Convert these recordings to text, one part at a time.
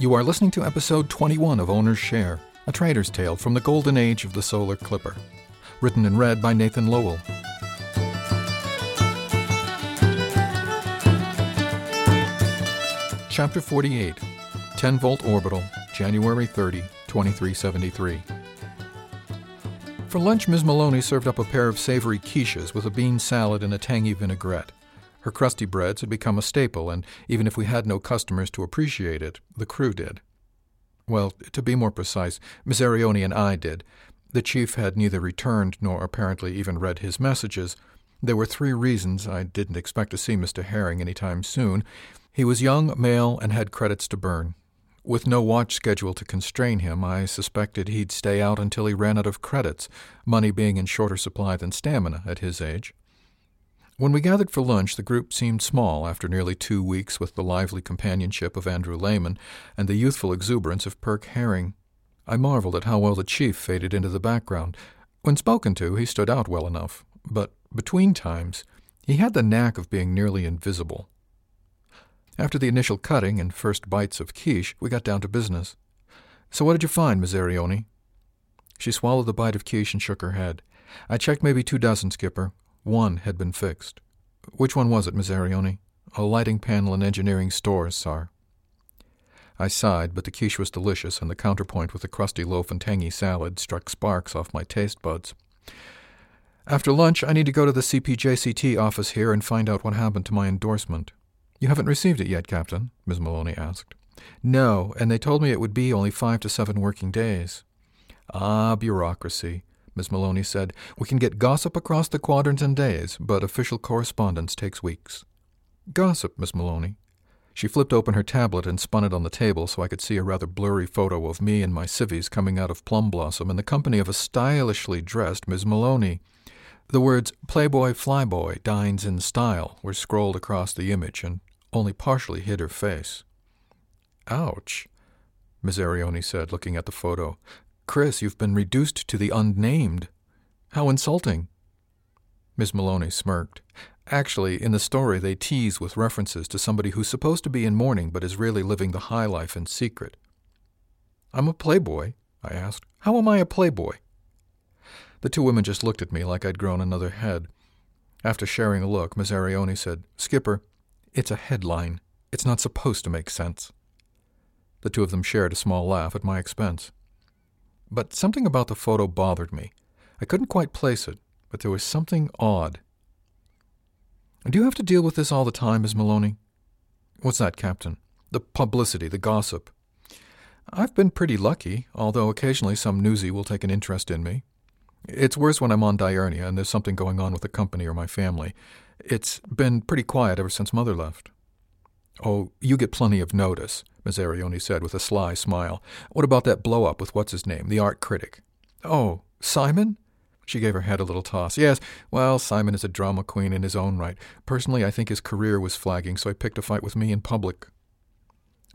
You are listening to episode 21 of Owner's Share, a trader's tale from the golden age of the solar clipper. Written and read by Nathan Lowell. Chapter 48 10 volt orbital, January 30, 2373. For lunch, Ms. Maloney served up a pair of savory quiches with a bean salad and a tangy vinaigrette. Her crusty breads had become a staple, and even if we had no customers to appreciate it, the crew did. Well, to be more precise, Miss and I did. The chief had neither returned nor apparently even read his messages. There were three reasons I didn't expect to see Mr. Herring any time soon. He was young, male, and had credits to burn. With no watch schedule to constrain him, I suspected he'd stay out until he ran out of credits, money being in shorter supply than stamina at his age. When we gathered for lunch, the group seemed small after nearly two weeks with the lively companionship of Andrew Lehman and the youthful exuberance of Perk Herring. I marveled at how well the chief faded into the background. When spoken to, he stood out well enough, but between times, he had the knack of being nearly invisible. After the initial cutting and first bites of quiche, we got down to business. So what did you find, Miss Arione? She swallowed the bite of quiche and shook her head. I checked maybe two dozen, Skipper. One had been fixed. Which one was it, Miss? A lighting panel in engineering stores, sir. I sighed, but the quiche was delicious, and the counterpoint with the crusty loaf and tangy salad struck sparks off my taste buds. After lunch, I need to go to the CPJCT office here and find out what happened to my endorsement. You haven't received it yet, Captain? Miss Maloney asked. No, and they told me it would be only five to seven working days. Ah, bureaucracy. Miss Maloney said. We can get gossip across the quadrants in days, but official correspondence takes weeks. Gossip, Miss Maloney. She flipped open her tablet and spun it on the table so I could see a rather blurry photo of me and my civvies coming out of Plum Blossom in the company of a stylishly dressed Miss Maloney. The words Playboy Flyboy dines in style were scrolled across the image and only partially hid her face. Ouch, Miss Arione said, looking at the photo. Chris, you've been reduced to the unnamed. How insulting. Miss Maloney smirked. Actually, in the story, they tease with references to somebody who's supposed to be in mourning but is really living the high life in secret. I'm a playboy, I asked. How am I a playboy? The two women just looked at me like I'd grown another head. After sharing a look, Miss Arione said, Skipper, it's a headline. It's not supposed to make sense. The two of them shared a small laugh at my expense. But something about the photo bothered me. I couldn't quite place it, but there was something odd. Do you have to deal with this all the time, Miss Maloney? What's that, Captain? The publicity, the gossip. I've been pretty lucky, although occasionally some newsie will take an interest in me. It's worse when I'm on Diurnia and there's something going on with the company or my family. It's been pretty quiet ever since Mother left. Oh, you get plenty of notice. Miss Arione said with a sly smile. What about that blow up with what's his name, the art critic? Oh, Simon? She gave her head a little toss. Yes, well, Simon is a drama queen in his own right. Personally, I think his career was flagging, so he picked a fight with me in public.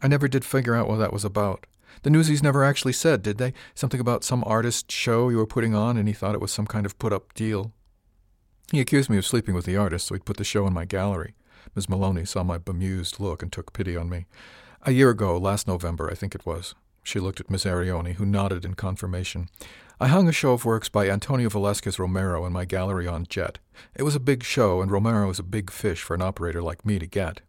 I never did figure out what that was about. The newsies never actually said, did they? Something about some artist show you were putting on, and he thought it was some kind of put up deal. He accused me of sleeping with the artist, so he'd put the show in my gallery. Miss Maloney saw my bemused look and took pity on me. A year ago, last November, I think it was. She looked at Miss Arioni, who nodded in confirmation. I hung a show of works by Antonio Velasquez Romero in my gallery on Jet. It was a big show, and Romero is a big fish for an operator like me to get.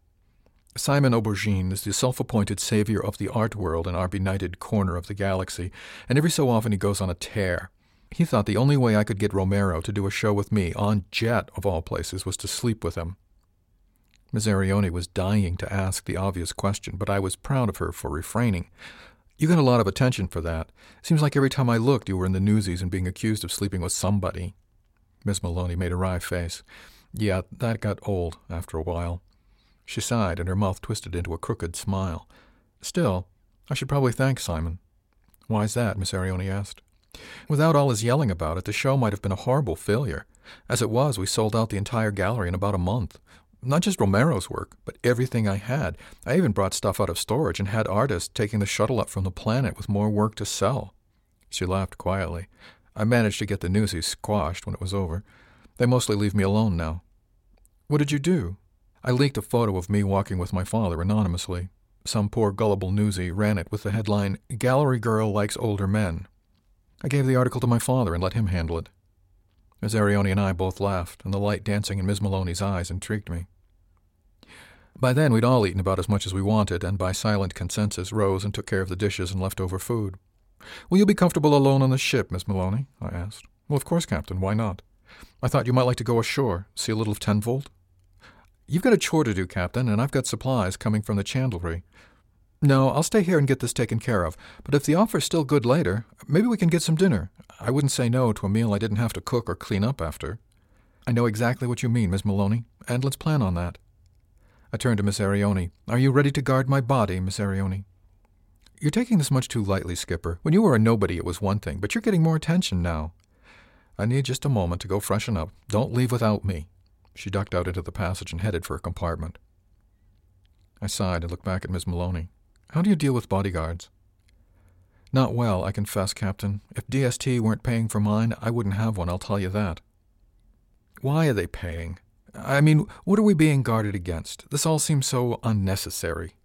Simon Aubergine is the self appointed savior of the art world in our benighted corner of the galaxy, and every so often he goes on a tear. He thought the only way I could get Romero to do a show with me, on Jet of all places, was to sleep with him. Miss Arioni was dying to ask the obvious question, but I was proud of her for refraining. You got a lot of attention for that. Seems like every time I looked, you were in the newsies and being accused of sleeping with somebody. Miss Maloney made a wry face. Yeah, that got old after a while. She sighed, and her mouth twisted into a crooked smile. Still, I should probably thank Simon. Why's that? Miss Arioni asked. Without all his yelling about it, the show might have been a horrible failure. As it was, we sold out the entire gallery in about a month. Not just Romero's work, but everything I had. I even brought stuff out of storage and had artists taking the shuttle up from the planet with more work to sell. She laughed quietly. I managed to get the newsies squashed when it was over. They mostly leave me alone now. What did you do? I leaked a photo of me walking with my father anonymously. Some poor gullible newsie ran it with the headline, Gallery Girl Likes Older Men. I gave the article to my father and let him handle it. Miss Arioni and I both laughed, and the light dancing in Miss Maloney's eyes intrigued me. By then, we'd all eaten about as much as we wanted, and by silent consensus rose and took care of the dishes and leftover food. Will you be comfortable alone on the ship, Miss Maloney? I asked. Well, of course, Captain. Why not? I thought you might like to go ashore, see a little of Ten Volt. You've got a chore to do, Captain, and I've got supplies coming from the chandlery. No, I'll stay here and get this taken care of. But if the offer's still good later, maybe we can get some dinner. I wouldn't say no to a meal I didn't have to cook or clean up after. I know exactly what you mean, Miss Maloney, and let's plan on that. I turned to Miss Arioni. Are you ready to guard my body, Miss Arioni? You're taking this much too lightly, Skipper. When you were a nobody, it was one thing, but you're getting more attention now. I need just a moment to go freshen up. Don't leave without me. She ducked out into the passage and headed for a compartment. I sighed and looked back at Miss Maloney. How do you deal with bodyguards? Not well, I confess, Captain. If DST weren't paying for mine, I wouldn't have one, I'll tell you that. Why are they paying? I mean, what are we being guarded against? This all seems so unnecessary.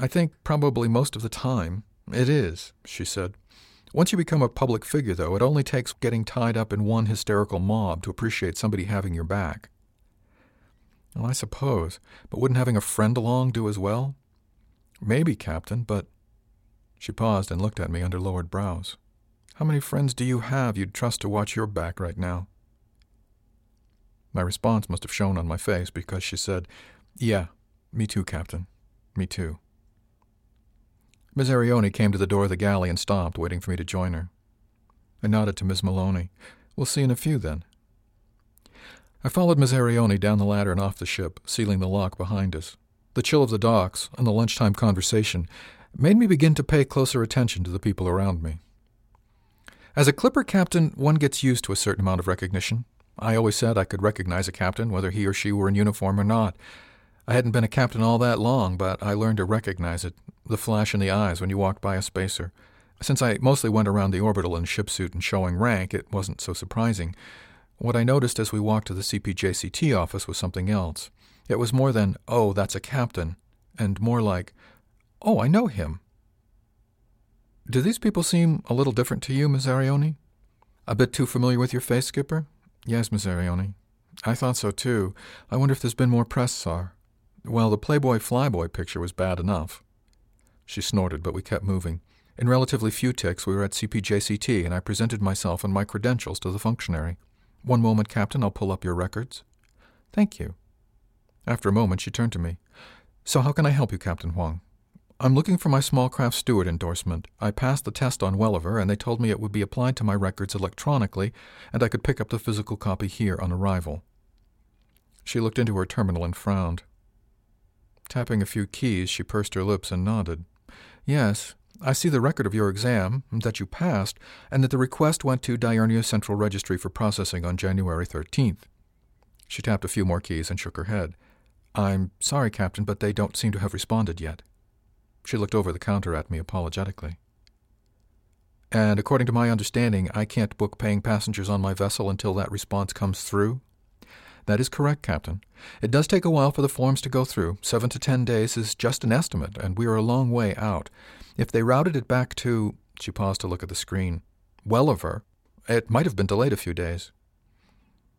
I think probably most of the time it is, she said. Once you become a public figure, though, it only takes getting tied up in one hysterical mob to appreciate somebody having your back. Well, I suppose, but wouldn't having a friend along do as well? Maybe, Captain, but. She paused and looked at me under lowered brows. How many friends do you have you'd trust to watch your back right now? My response must have shown on my face because she said, Yeah, me too, Captain. Me too. Miss Arioni came to the door of the galley and stopped, waiting for me to join her. I nodded to Miss Maloney. We'll see in a few, then. I followed Miss Arioni down the ladder and off the ship, sealing the lock behind us. The chill of the docks and the lunchtime conversation made me begin to pay closer attention to the people around me. As a clipper captain, one gets used to a certain amount of recognition. I always said I could recognize a captain, whether he or she were in uniform or not. I hadn't been a captain all that long, but I learned to recognize it the flash in the eyes when you walked by a spacer. Since I mostly went around the orbital in ship suit and showing rank, it wasn't so surprising. What I noticed as we walked to the CPJCT office was something else. It was more than, oh, that's a captain, and more like, oh, I know him. Do these people seem a little different to you, Miss Arioni? A bit too familiar with your face, Skipper? Yes, Miss Arioni. I thought so too. I wonder if there's been more press, sir. Well, the Playboy Flyboy picture was bad enough. She snorted, but we kept moving. In relatively few ticks, we were at CPJCT, and I presented myself and my credentials to the functionary. One moment, Captain, I'll pull up your records. Thank you. After a moment, she turned to me. So, how can I help you, Captain Wang? I'm looking for my small craft steward endorsement. I passed the test on Welliver, and they told me it would be applied to my records electronically, and I could pick up the physical copy here on arrival. She looked into her terminal and frowned. Tapping a few keys, she pursed her lips and nodded. Yes, I see the record of your exam, that you passed, and that the request went to Diurnia Central Registry for processing on January 13th. She tapped a few more keys and shook her head. I'm sorry, Captain, but they don't seem to have responded yet. She looked over the counter at me apologetically. And according to my understanding, I can't book paying passengers on my vessel until that response comes through? That is correct, Captain. It does take a while for the forms to go through. Seven to ten days is just an estimate, and we are a long way out. If they routed it back to. She paused to look at the screen. Welliver, it might have been delayed a few days.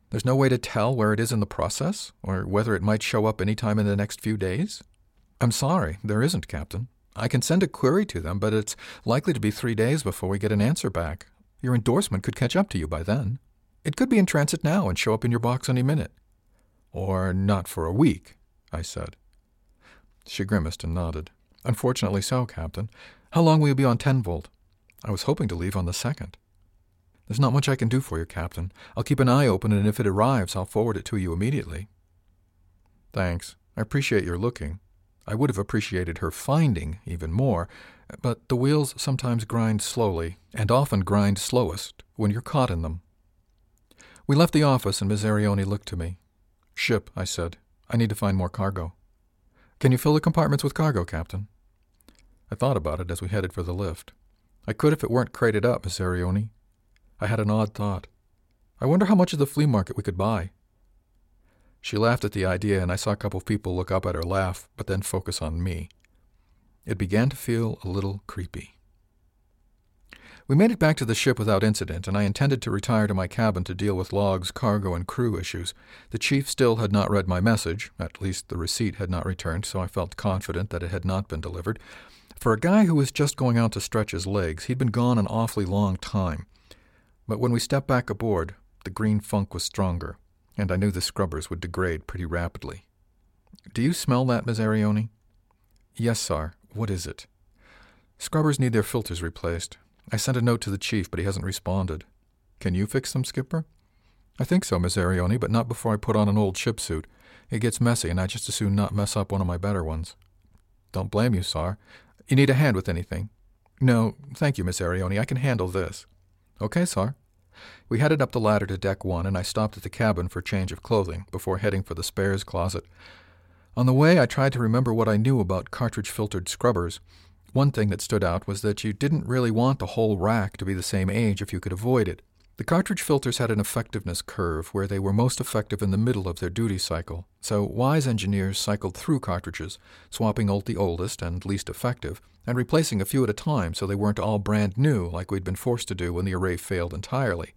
There's no way to tell where it is in the process, or whether it might show up any time in the next few days? I'm sorry, there isn't, Captain. I can send a query to them, but it's likely to be three days before we get an answer back. Your endorsement could catch up to you by then. It could be in transit now and show up in your box any minute. Or not for a week, I said. She grimaced and nodded. Unfortunately so, Captain. How long will you be on 10 volt? I was hoping to leave on the second. There's not much I can do for you, Captain. I'll keep an eye open, and if it arrives, I'll forward it to you immediately. Thanks. I appreciate your looking. I would have appreciated her finding even more, but the wheels sometimes grind slowly, and often grind slowest when you're caught in them. We left the office, and Miss Arioni looked to me. Ship, I said. I need to find more cargo. Can you fill the compartments with cargo, Captain? I thought about it as we headed for the lift. I could if it weren't crated up, Miss Arioni. I had an odd thought. I wonder how much of the flea market we could buy. She laughed at the idea, and I saw a couple of people look up at her laugh, but then focus on me. It began to feel a little creepy. We made it back to the ship without incident, and I intended to retire to my cabin to deal with logs, cargo, and crew issues. The chief still had not read my message, at least the receipt had not returned, so I felt confident that it had not been delivered. For a guy who was just going out to stretch his legs, he'd been gone an awfully long time. But when we stepped back aboard, the green funk was stronger and I knew the scrubbers would degrade pretty rapidly. Do you smell that, Miss Arioni? Yes, sir. What is it? Scrubbers need their filters replaced. I sent a note to the chief, but he hasn't responded. Can you fix them, Skipper? I think so, Miss Arioni, but not before I put on an old ship suit. It gets messy, and I'd just as soon not mess up one of my better ones. Don't blame you, sir. You need a hand with anything? No, thank you, Miss Arioni. I can handle this. Okay, sir. We headed up the ladder to deck one, and I stopped at the cabin for change of clothing before heading for the spares closet. On the way, I tried to remember what I knew about cartridge filtered scrubbers. One thing that stood out was that you didn't really want the whole rack to be the same age if you could avoid it. The cartridge filters had an effectiveness curve where they were most effective in the middle of their duty cycle, so wise engineers cycled through cartridges, swapping out the oldest and least effective, and replacing a few at a time so they weren't all brand new like we'd been forced to do when the array failed entirely.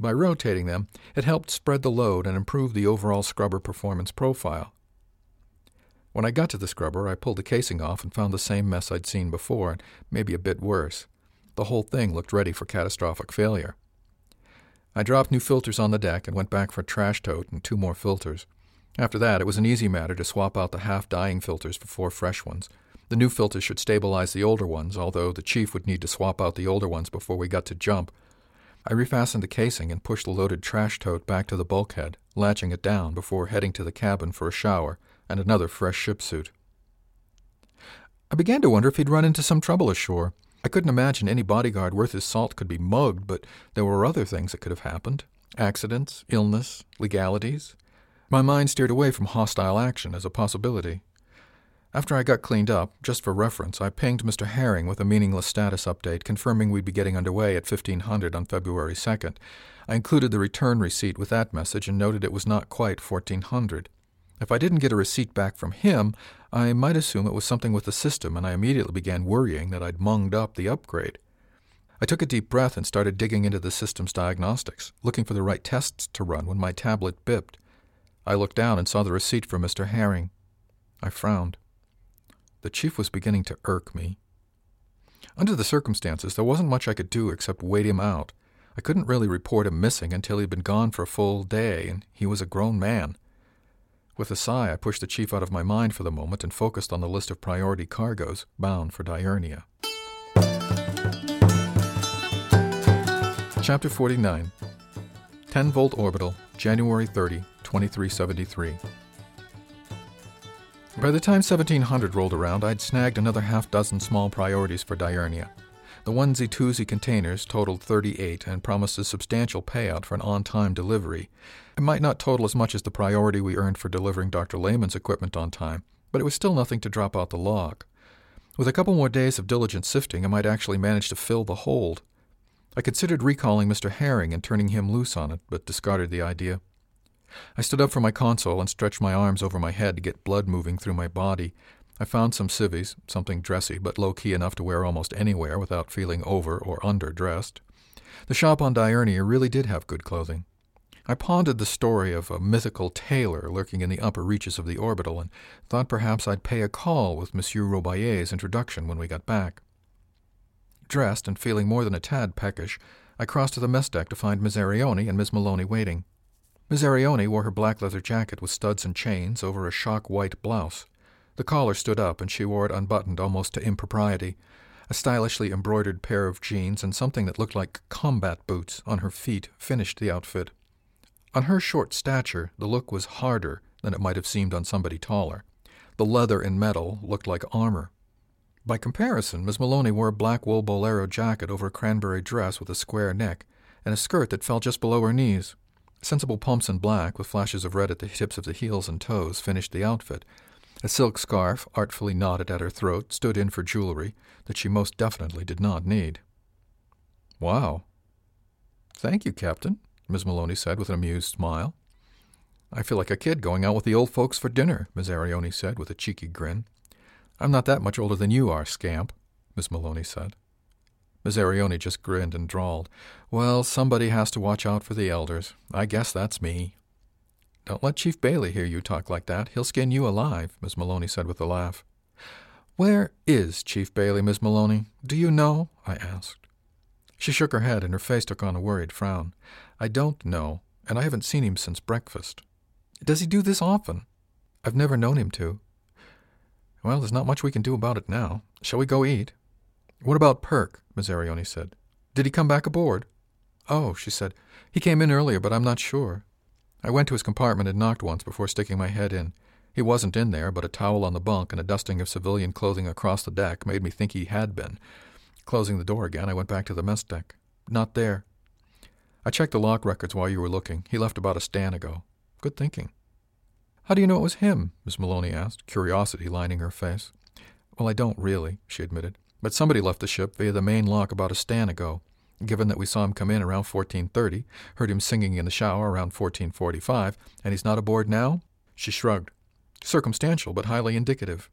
By rotating them, it helped spread the load and improve the overall scrubber performance profile. When I got to the scrubber, I pulled the casing off and found the same mess I'd seen before, and maybe a bit worse. The whole thing looked ready for catastrophic failure. I dropped new filters on the deck and went back for a trash tote and two more filters. After that, it was an easy matter to swap out the half dying filters for four fresh ones. The new filters should stabilize the older ones, although the chief would need to swap out the older ones before we got to jump. I refastened the casing and pushed the loaded trash tote back to the bulkhead, latching it down before heading to the cabin for a shower and another fresh ship suit. I began to wonder if he'd run into some trouble ashore. I couldn't imagine any bodyguard worth his salt could be mugged, but there were other things that could have happened accidents, illness, legalities. My mind steered away from hostile action as a possibility. After I got cleaned up, just for reference, I pinged Mr. Herring with a meaningless status update confirming we'd be getting underway at 1500 on February 2nd. I included the return receipt with that message and noted it was not quite 1400. If I didn't get a receipt back from him, I might assume it was something with the system, and I immediately began worrying that I'd munged up the upgrade. I took a deep breath and started digging into the system's diagnostics, looking for the right tests to run when my tablet bipped. I looked down and saw the receipt from Mr. Herring. I frowned. The chief was beginning to irk me. Under the circumstances, there wasn't much I could do except wait him out. I couldn't really report him missing until he'd been gone for a full day, and he was a grown man. With a sigh, I pushed the chief out of my mind for the moment and focused on the list of priority cargoes bound for Diurnia. Chapter 49 10 volt orbital, January 30, 2373. By the time 1700 rolled around, I'd snagged another half dozen small priorities for Diurnia. The onesie twosie containers totaled 38 and promised a substantial payout for an on time delivery. It might not total as much as the priority we earned for delivering Dr. Lehman's equipment on time, but it was still nothing to drop out the log. With a couple more days of diligent sifting, I might actually manage to fill the hold. I considered recalling Mr. Herring and turning him loose on it, but discarded the idea. I stood up from my console and stretched my arms over my head to get blood moving through my body. I found some civvies, something dressy, but low key enough to wear almost anywhere without feeling over or underdressed. The shop on Diurnia really did have good clothing. I pondered the story of a mythical tailor lurking in the upper reaches of the orbital, and thought perhaps I'd pay a call with Monsieur Robayer's introduction when we got back. Dressed and feeling more than a tad peckish, I crossed to the mess deck to find Miss Arione and Miss Maloney waiting. Miss Arione wore her black leather jacket with studs and chains over a shock white blouse. The collar stood up, and she wore it unbuttoned almost to impropriety. A stylishly embroidered pair of jeans and something that looked like combat boots on her feet finished the outfit. On her short stature, the look was harder than it might have seemed on somebody taller. The leather and metal looked like armor. By comparison, Miss Maloney wore a black wool bolero jacket over a cranberry dress with a square neck, and a skirt that fell just below her knees. Sensible pumps in black, with flashes of red at the tips of the heels and toes, finished the outfit. A silk scarf, artfully knotted at her throat, stood in for jewelry that she most definitely did not need. Wow. Thank you, Captain, Miss Maloney said with an amused smile. I feel like a kid going out with the old folks for dinner, Miss Arione said with a cheeky grin. I'm not that much older than you are, scamp, Miss Maloney said. Miss Arione just grinned and drawled, Well, somebody has to watch out for the elders. I guess that's me. Don't let Chief Bailey hear you talk like that. He'll skin you alive, Miss Maloney said with a laugh. Where is Chief Bailey, Miss Maloney? Do you know? I asked. She shook her head, and her face took on a worried frown. I don't know, and I haven't seen him since breakfast. Does he do this often? I've never known him to. Well, there's not much we can do about it now. Shall we go eat? What about Perk? Miss said. Did he come back aboard? Oh, she said. He came in earlier, but I'm not sure. I went to his compartment and knocked once before sticking my head in. He wasn't in there, but a towel on the bunk and a dusting of civilian clothing across the deck made me think he had been. Closing the door again, I went back to the mess deck. Not there. I checked the lock records while you were looking. He left about a stan ago. Good thinking. How do you know it was him? Miss Maloney asked, curiosity lining her face. Well, I don't really, she admitted. But somebody left the ship via the main lock about a stan ago. Given that we saw him come in around 1430, heard him singing in the shower around 1445, and he's not aboard now? She shrugged. Circumstantial, but highly indicative.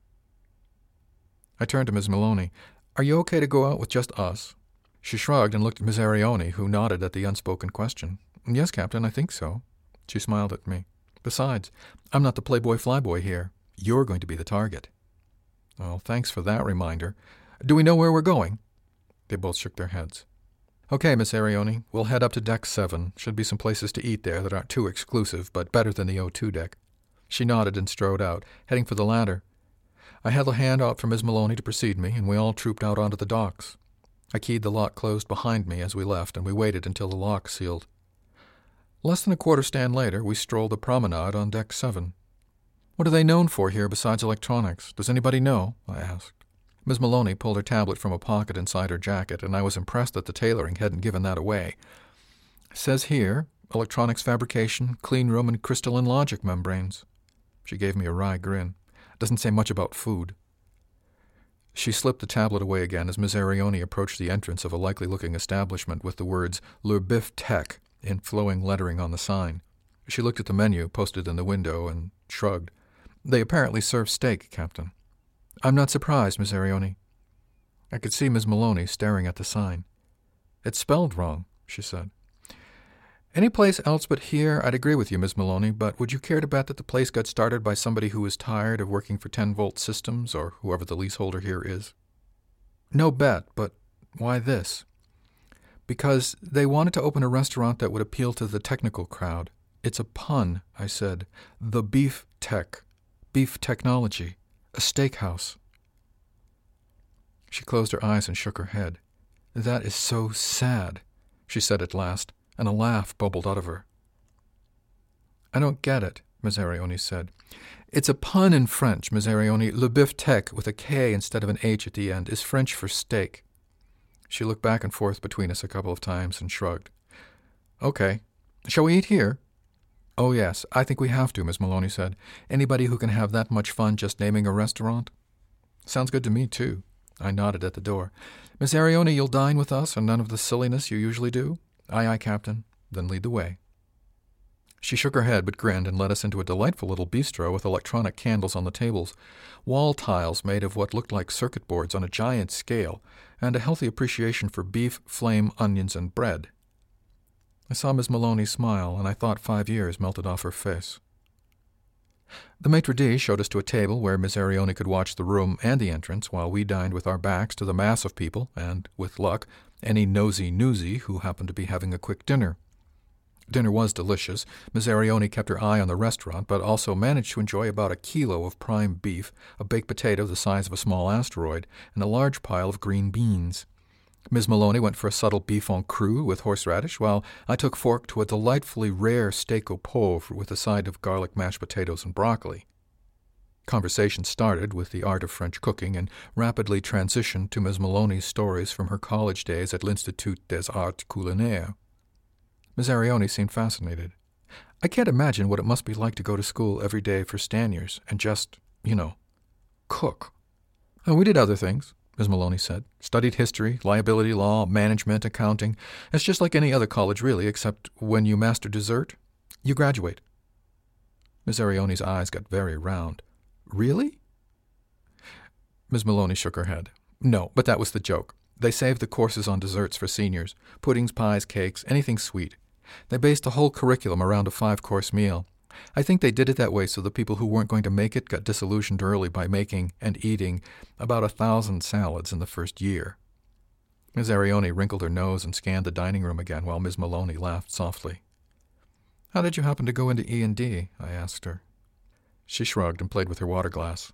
I turned to Miss Maloney. Are you okay to go out with just us? She shrugged and looked at Miss Arione, who nodded at the unspoken question. Yes, Captain, I think so. She smiled at me. Besides, I'm not the playboy flyboy here. You're going to be the target. Well, thanks for that reminder. Do we know where we're going? They both shook their heads. Okay, Miss Arione, we'll head up to deck seven. Should be some places to eat there that aren't too exclusive, but better than the O2 deck. She nodded and strode out, heading for the ladder. I held a hand out for Miss Maloney to precede me, and we all trooped out onto the docks. I keyed the lock closed behind me as we left, and we waited until the lock sealed. Less than a quarter stand later, we strolled the promenade on deck seven. What are they known for here besides electronics? Does anybody know? I asked. Miss Maloney pulled her tablet from a pocket inside her jacket, and I was impressed that the tailoring hadn't given that away. Says here, electronics fabrication, clean room, and crystalline logic membranes. She gave me a wry grin. Doesn't say much about food. She slipped the tablet away again as Miss Arione approached the entrance of a likely looking establishment with the words Le Bif Tech in flowing lettering on the sign. She looked at the menu posted in the window and shrugged. They apparently serve steak, Captain. I'm not surprised, Miss Arione. I could see Miss Maloney staring at the sign. It's spelled wrong, she said. Any place else but here, I'd agree with you, Miss Maloney, but would you care to bet that the place got started by somebody who was tired of working for 10 volt systems, or whoever the leaseholder here is? No bet, but why this? Because they wanted to open a restaurant that would appeal to the technical crowd. It's a pun, I said. The beef tech. Beef technology. A steakhouse. She closed her eyes and shook her head. That is so sad, she said at last and a laugh bubbled out of her. I don't get it, Miss Arione said. It's a pun in French, Miss Arione. Le tech, with a K instead of an H at the end, is French for steak. She looked back and forth between us a couple of times and shrugged. Okay. Shall we eat here? Oh, yes, I think we have to, Miss Maloney said. Anybody who can have that much fun just naming a restaurant? Sounds good to me, too. I nodded at the door. Miss Arione, you'll dine with us and none of the silliness you usually do? Aye, aye, Captain. Then lead the way. She shook her head but grinned and led us into a delightful little bistro with electronic candles on the tables, wall tiles made of what looked like circuit boards on a giant scale, and a healthy appreciation for beef, flame, onions, and bread. I saw Miss Maloney smile, and I thought five years melted off her face. The maitre d' showed us to a table where Miss Arione could watch the room and the entrance while we dined with our backs to the mass of people and, with luck, any nosy newsy who happened to be having a quick dinner. Dinner was delicious. Miss Arione kept her eye on the restaurant, but also managed to enjoy about a kilo of prime beef, a baked potato the size of a small asteroid, and a large pile of green beans. Miss Maloney went for a subtle beef en cru with horseradish, while I took fork to a delightfully rare steak au poivre with a side of garlic mashed potatoes and broccoli. Conversation started with the art of French cooking and rapidly transitioned to Miss Maloney's stories from her college days at l'Institut des Arts Culinaires. Miss Arione seemed fascinated. I can't imagine what it must be like to go to school every day for stanyers and just, you know, cook. Oh, we did other things. Ms. Maloney said. Studied history, liability law, management, accounting. It's just like any other college, really, except when you master dessert, you graduate. Miss Arione's eyes got very round. Really? Miss Maloney shook her head. No, but that was the joke. They saved the courses on desserts for seniors puddings, pies, cakes, anything sweet. They based the whole curriculum around a five course meal. I think they did it that way so the people who weren't going to make it got disillusioned early by making and eating about a thousand salads in the first year. Miss Arione wrinkled her nose and scanned the dining room again while Miss Maloney laughed softly. How did you happen to go into E&D? I asked her. She shrugged and played with her water glass.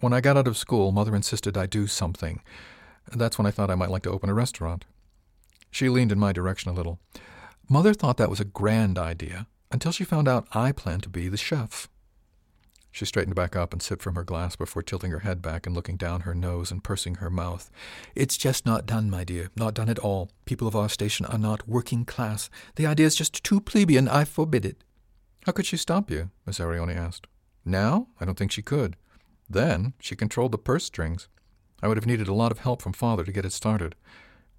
When I got out of school, Mother insisted I do something. That's when I thought I might like to open a restaurant. She leaned in my direction a little. Mother thought that was a grand idea, until she found out I planned to be the chef. She straightened back up and sipped from her glass before tilting her head back and looking down her nose and pursing her mouth. It's just not done, my dear, not done at all. People of our station are not working class. The idea is just too plebeian. I forbid it. How could she stop you? Miss Arione asked. Now? I don't think she could. Then she controlled the purse strings. I would have needed a lot of help from father to get it started.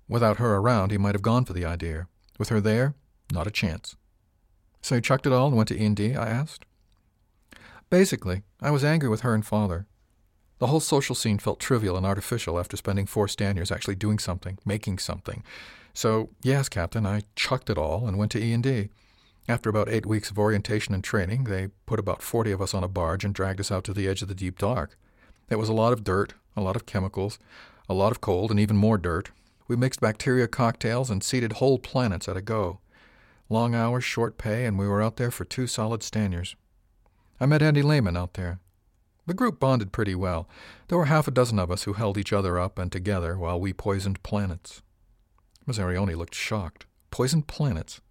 Without her around, he might have gone for the idea. With her there, not a chance. So you chucked it all and went to E&D? I asked. Basically, I was angry with her and father. The whole social scene felt trivial and artificial after spending four stanyers actually doing something, making something. So, yes, Captain, I chucked it all and went to E&D. After about eight weeks of orientation and training, they put about 40 of us on a barge and dragged us out to the edge of the deep dark. It was a lot of dirt, a lot of chemicals, a lot of cold, and even more dirt. We mixed bacteria cocktails and seeded whole planets at a go. Long hours, short pay, and we were out there for two solid stanyers. I met Andy Lehman out there. The group bonded pretty well. There were half a dozen of us who held each other up and together while we poisoned planets. Miss Arione looked shocked. Poisoned planets?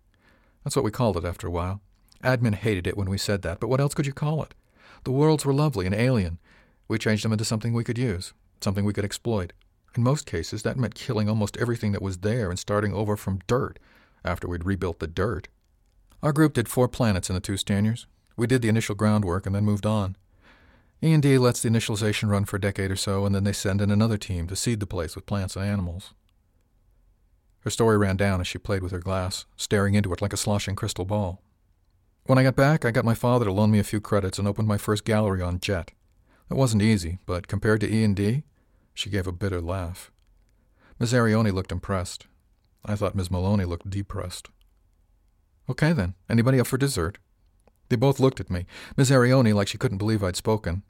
That's what we called it after a while. Admin hated it when we said that, but what else could you call it? The worlds were lovely and alien. We changed them into something we could use, something we could exploit. In most cases, that meant killing almost everything that was there and starting over from dirt after we'd rebuilt the dirt. Our group did four planets in the two stanyers. We did the initial groundwork and then moved on. E&D lets the initialization run for a decade or so, and then they send in another team to seed the place with plants and animals. Her story ran down as she played with her glass, staring into it like a sloshing crystal ball. When I got back, I got my father to loan me a few credits and opened my first gallery on Jet. It wasn't easy, but compared to E&D, she gave a bitter laugh. Miss Arione looked impressed. I thought Miss Maloney looked depressed. Okay, then. Anybody up for dessert? They both looked at me. Miss Arione like she couldn't believe I'd spoken.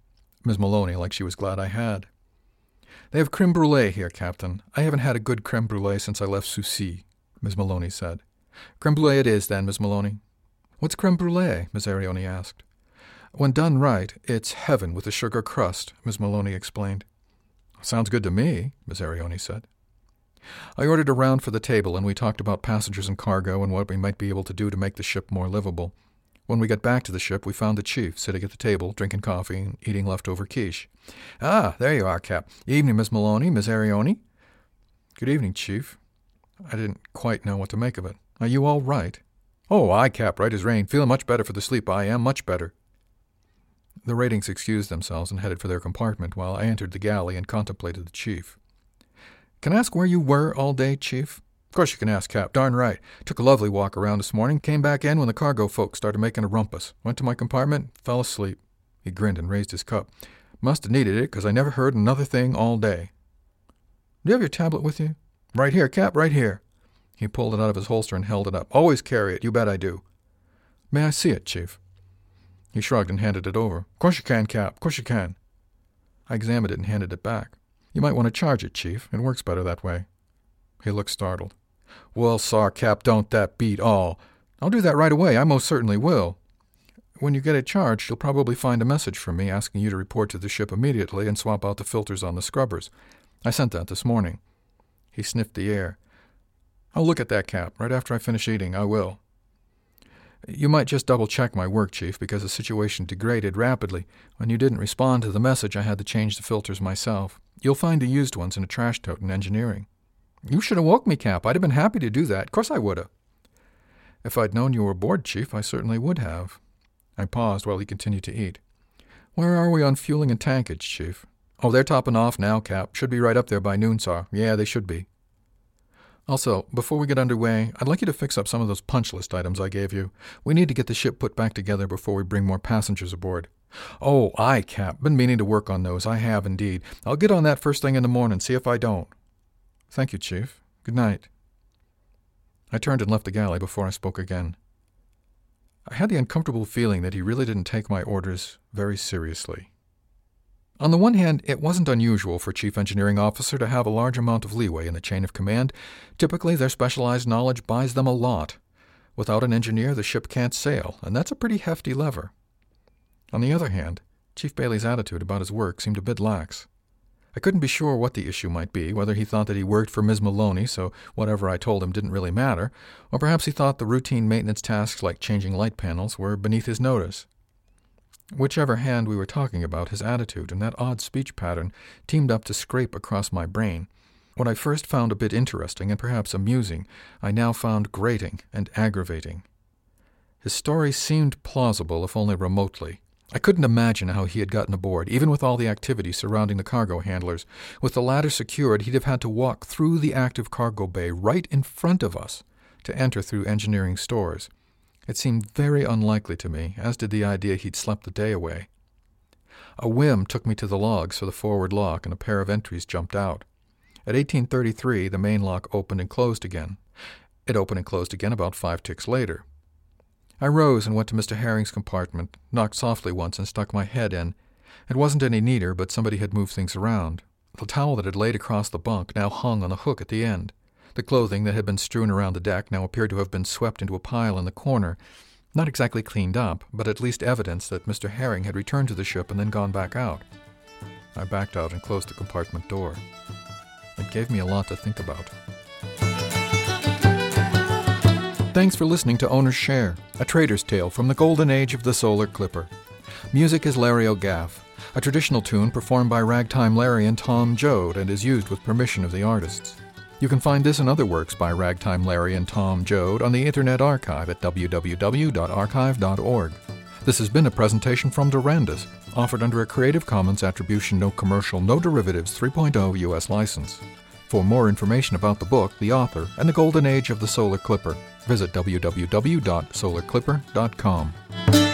Miss Maloney like she was glad I had. They have creme brulee here, Captain. I haven't had a good creme brulee since I left Soucy, Miss Maloney said. Creme brulee it is, then, Miss Maloney. What's creme brulee? Miss Arione asked. When done right, it's heaven with a sugar crust, Miss Maloney explained. Sounds good to me, Miss Arione said. I ordered a round for the table, and we talked about passengers and cargo and what we might be able to do to make the ship more livable. When we got back to the ship, we found the chief sitting at the table, drinking coffee and eating leftover quiche. Ah, there you are, Cap. Evening, Miss Maloney, Miss Arione. Good evening, Chief. I didn't quite know what to make of it. Are you all right? Oh, I, Cap, right as rain. Feeling much better for the sleep, I am, much better. The ratings excused themselves and headed for their compartment while I entered the galley and contemplated the chief. Can I ask where you were all day, Chief? Of course you can ask, Cap. Darn right. Took a lovely walk around this morning. Came back in when the cargo folks started making a rumpus. Went to my compartment, fell asleep. He grinned and raised his cup. Must have needed it, 'cause I never heard another thing all day. Do you have your tablet with you? Right here, Cap, right here. He pulled it out of his holster and held it up. Always carry it, you bet I do. May I see it, Chief? He shrugged and handed it over. Of course you can, Cap. Of course you can. I examined it and handed it back. You might want to charge it, Chief. It works better that way. He looked startled. Well, sar, Cap, don't that beat all. I'll do that right away. I most certainly will. When you get it charged, you'll probably find a message from me asking you to report to the ship immediately and swap out the filters on the scrubbers. I sent that this morning. He sniffed the air. I'll look at that, Cap, right after I finish eating. I will. You might just double check my work, Chief, because the situation degraded rapidly. When you didn't respond to the message, I had to change the filters myself. You'll find the used ones in a trash tote in engineering. You should have woke me, Cap. I'd have been happy to do that. Of course I would have. If I'd known you were aboard, Chief, I certainly would have. I paused while he continued to eat. Where are we on fueling and tankage, Chief? Oh, they're topping off now, Cap. Should be right up there by noon, sir. Yeah, they should be. Also, before we get underway, I'd like you to fix up some of those punch list items I gave you. We need to get the ship put back together before we bring more passengers aboard. Oh, aye, Cap. Been meaning to work on those. I have indeed. I'll get on that first thing in the morning, see if I don't. Thank you, Chief. Good night. I turned and left the galley before I spoke again. I had the uncomfortable feeling that he really didn't take my orders very seriously. On the one hand, it wasn't unusual for chief engineering officer to have a large amount of leeway in the chain of command. Typically, their specialized knowledge buys them a lot. Without an engineer, the ship can't sail, and that's a pretty hefty lever. On the other hand, Chief Bailey's attitude about his work seemed a bit lax. I couldn't be sure what the issue might be, whether he thought that he worked for Ms. Maloney, so whatever I told him didn't really matter, or perhaps he thought the routine maintenance tasks like changing light panels were beneath his notice. Whichever hand we were talking about, his attitude and that odd speech pattern teamed up to scrape across my brain. What I first found a bit interesting and perhaps amusing, I now found grating and aggravating. His story seemed plausible, if only remotely, I couldn't imagine how he had gotten aboard, even with all the activity surrounding the cargo handlers. With the ladder secured, he'd have had to walk through the active cargo bay right in front of us to enter through engineering stores. It seemed very unlikely to me, as did the idea he'd slept the day away. A whim took me to the logs for the forward lock, and a pair of entries jumped out. At 1833, the main lock opened and closed again. It opened and closed again about five ticks later. I rose and went to Mr. Herring's compartment, knocked softly once, and stuck my head in. It wasn't any neater, but somebody had moved things around. The towel that had laid across the bunk now hung on the hook at the end. The clothing that had been strewn around the deck now appeared to have been swept into a pile in the corner. Not exactly cleaned up, but at least evidence that Mr. Herring had returned to the ship and then gone back out. I backed out and closed the compartment door. It gave me a lot to think about. Thanks for listening to Owner's Share, a trader's tale from the golden age of the solar clipper. Music is Larry O'Gaff, a traditional tune performed by Ragtime Larry and Tom Joad and is used with permission of the artists. You can find this and other works by Ragtime Larry and Tom Joad on the Internet Archive at www.archive.org. This has been a presentation from Durandus, offered under a Creative Commons Attribution No Commercial No Derivatives 3.0 U.S. license. For more information about the book, the author, and the golden age of the solar clipper, visit www.solarclipper.com.